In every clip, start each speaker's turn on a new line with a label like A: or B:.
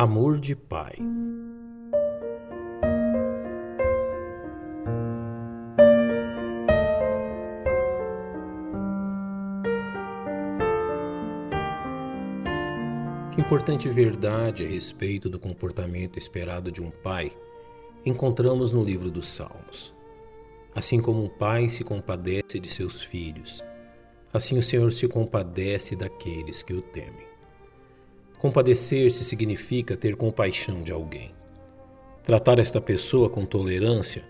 A: Amor de Pai. Que importante verdade a respeito do comportamento esperado de um pai encontramos no livro dos Salmos. Assim como um pai se compadece de seus filhos, assim o Senhor se compadece daqueles que o temem. Compadecer-se significa ter compaixão de alguém. Tratar esta pessoa com tolerância,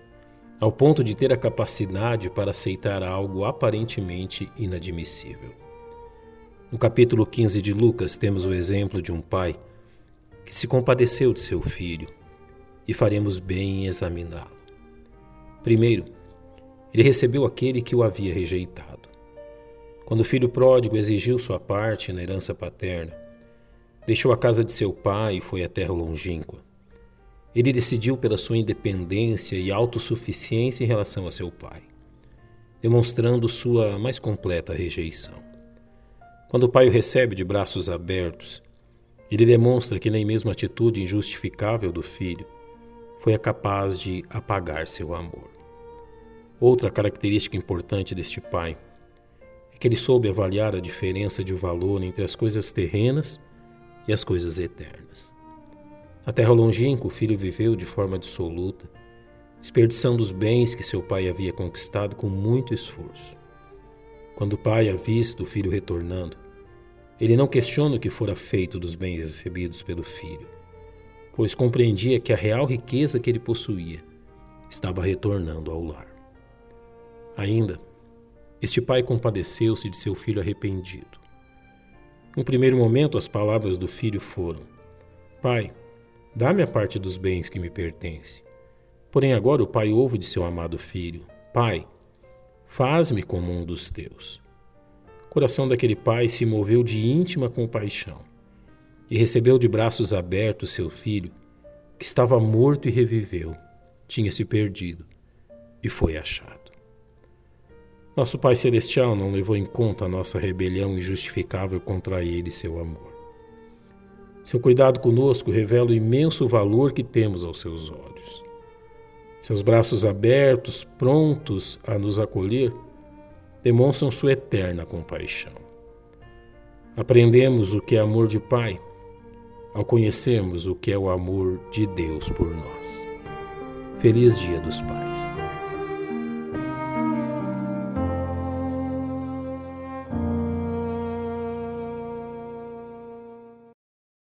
A: ao ponto de ter a capacidade para aceitar algo aparentemente inadmissível. No capítulo 15 de Lucas, temos o exemplo de um pai que se compadeceu de seu filho, e faremos bem em examiná-lo. Primeiro, ele recebeu aquele que o havia rejeitado. Quando o filho pródigo exigiu sua parte na herança paterna, Deixou a casa de seu pai e foi à terra longínqua. Ele decidiu pela sua independência e autossuficiência em relação a seu pai, demonstrando sua mais completa rejeição. Quando o pai o recebe de braços abertos, ele demonstra que nem mesmo a atitude injustificável do filho foi capaz de apagar seu amor. Outra característica importante deste pai é que ele soube avaliar a diferença de valor entre as coisas terrenas e as coisas eternas. Na terra longínqua, o filho viveu de forma dissoluta, desperdiçando os bens que seu pai havia conquistado com muito esforço. Quando o pai avista o filho retornando, ele não questiona o que fora feito dos bens recebidos pelo filho, pois compreendia que a real riqueza que ele possuía estava retornando ao lar. Ainda, este pai compadeceu-se de seu filho arrependido no primeiro momento, as palavras do filho foram: Pai, dá-me a parte dos bens que me pertence. Porém, agora o pai ouve de seu amado filho: Pai, faz-me como um dos teus. O coração daquele pai se moveu de íntima compaixão e recebeu de braços abertos seu filho, que estava morto e reviveu, tinha se perdido e foi achado. Nosso Pai Celestial não levou em conta a nossa rebelião injustificável contra Ele e seu amor. Seu cuidado conosco revela o imenso valor que temos aos seus olhos. Seus braços abertos, prontos a nos acolher, demonstram sua eterna compaixão. Aprendemos o que é amor de Pai ao conhecermos o que é o amor de Deus por nós. Feliz Dia dos Pais.